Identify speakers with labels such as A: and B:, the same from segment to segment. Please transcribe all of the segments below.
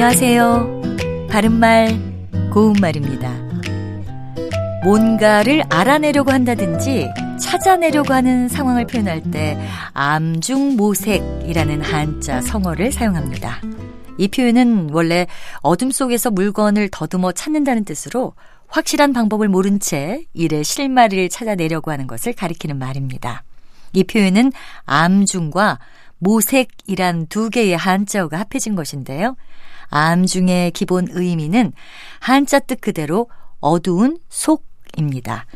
A: 안녕하세요. 바른말, 고운말입니다. 뭔가를 알아내려고 한다든지 찾아내려고 하는 상황을 표현할 때 암중모색이라는 한자 성어를 사용합니다. 이 표현은 원래 어둠 속에서 물건을 더듬어 찾는다는 뜻으로 확실한 방법을 모른 채 일의 실마리를 찾아내려고 하는 것을 가리키는 말입니다. 이 표현은 암중과 모색이란 두 개의 한자어가 합해진 것인데요. 암중의 기본 의미는 한자 뜻 그대로 어두운 속입니다.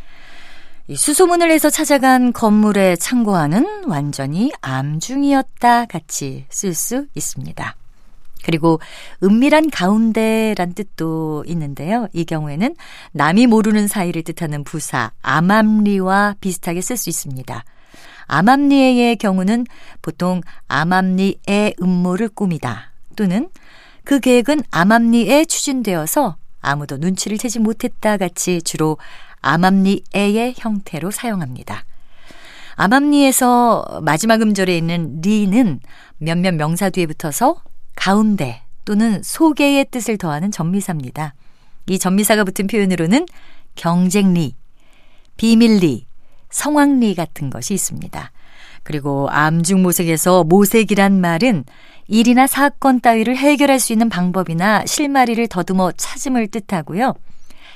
A: 수소문을 해서 찾아간 건물에 창고하는 완전히 암중이었다 같이 쓸 수 있습니다. 그리고 은밀한 가운데란 뜻도 있는데요. 이 경우에는 남이 모르는 사이를 뜻하는 부사 암암리와 비슷하게 쓸 수 있습니다. 암암리의 경우는 보통 암암리의 음모를 꾸미다 또는 그 계획은 암암리에 추진되어서 아무도 눈치를 채지 못했다 같이 주로 암암리에의 형태로 사용합니다. 암암리에서 마지막 음절에 있는 리는 몇몇 명사 뒤에 붙어서 가운데 또는 소개의 뜻을 더하는 전미사입니다. 이 전미사가 붙은 표현으로는 경쟁리, 비밀리, 성황리 같은 것이 있습니다. 그리고 암중모색에서 모색이란 말은 일이나 사건 따위를 해결할 수 있는 방법이나 실마리를 더듬어 찾음을 뜻하고요.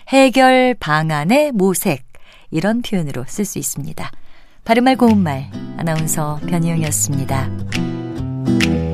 A: 해결 방안의 모색 이런 표현으로 쓸 수 있습니다. 바른말 고운말 아나운서 변희영이었습니다.